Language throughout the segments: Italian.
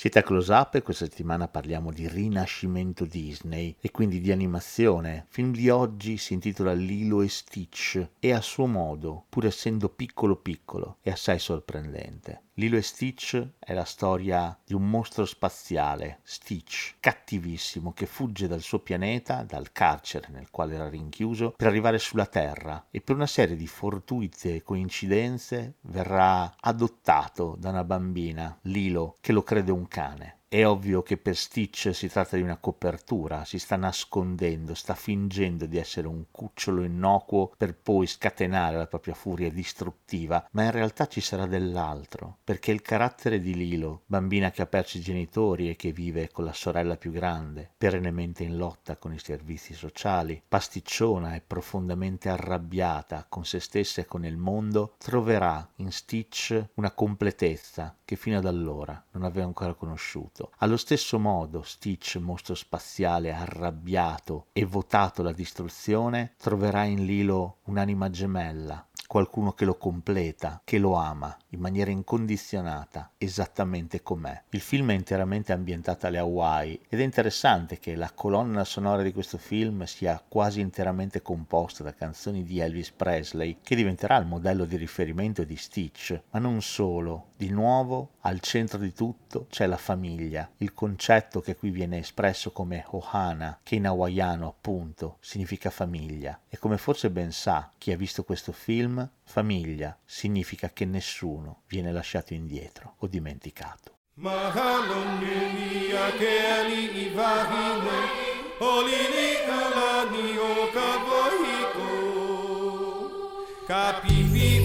Siete a Close Up e questa settimana parliamo di rinascimento Disney e quindi di animazione. Il film di oggi si intitola Lilo e Stitch e a suo modo, pur essendo piccolo piccolo, è assai sorprendente. Lilo e Stitch è la storia di un mostro spaziale, Stitch, cattivissimo, che fugge dal suo pianeta, dal carcere nel quale era rinchiuso, per arrivare sulla Terra e per una serie di fortuite coincidenze verrà adottato da una bambina, Lilo, che lo crede un cane. È ovvio che per Stitch si tratta di una copertura, si sta nascondendo, sta fingendo di essere un cucciolo innocuo per poi scatenare la propria furia distruttiva, ma in realtà ci sarà dell'altro, perché il carattere di Lilo, bambina che ha perso i genitori e che vive con la sorella più grande, perennemente in lotta con i servizi sociali, pasticciona e profondamente arrabbiata con se stessa e con il mondo, troverà in Stitch una completezza che fino ad allora non aveva ancora conosciuto questo. Allo stesso modo Stitch, mostro spaziale arrabbiato e votato alla distruzione, troverà in Lilo un'anima gemella, qualcuno che lo completa, che lo ama in maniera incondizionata, esattamente com'è. Il film è interamente ambientato alle Hawaii ed è interessante che la colonna sonora di questo film sia quasi interamente composta da canzoni di Elvis Presley, che diventerà il modello di riferimento di Stitch, ma non solo. Di nuovo, al centro di tutto c'è la famiglia, il concetto che qui viene espresso come Ohana, che in hawaiano appunto significa famiglia. E come forse ben sa chi ha visto questo film, famiglia significa che nessuno viene lasciato indietro o dimenticato. Kapipi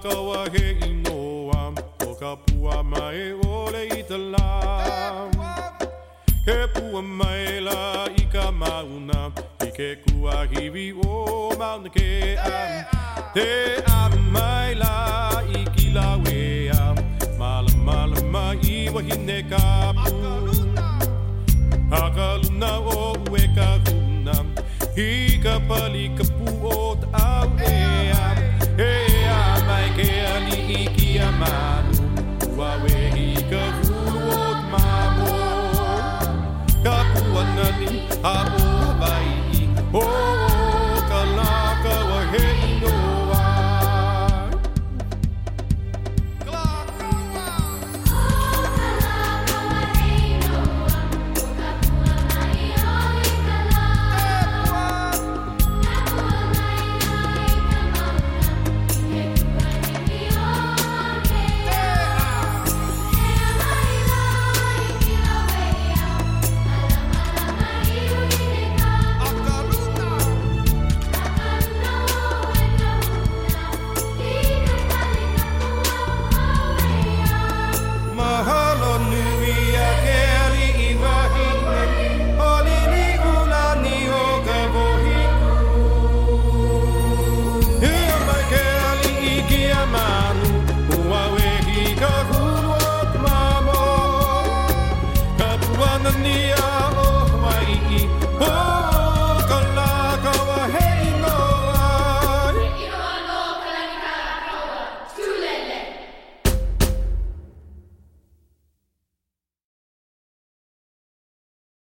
makawa he inoa ko ka pua mai o le itala. te He pua mai la i ka mauna i ke kua hiwi o mauna ke am Te am mai la i ki la wea Mala mala ma i wahi ka pu Hakaluna o ue ka huna I ka pali ka pu o ta hot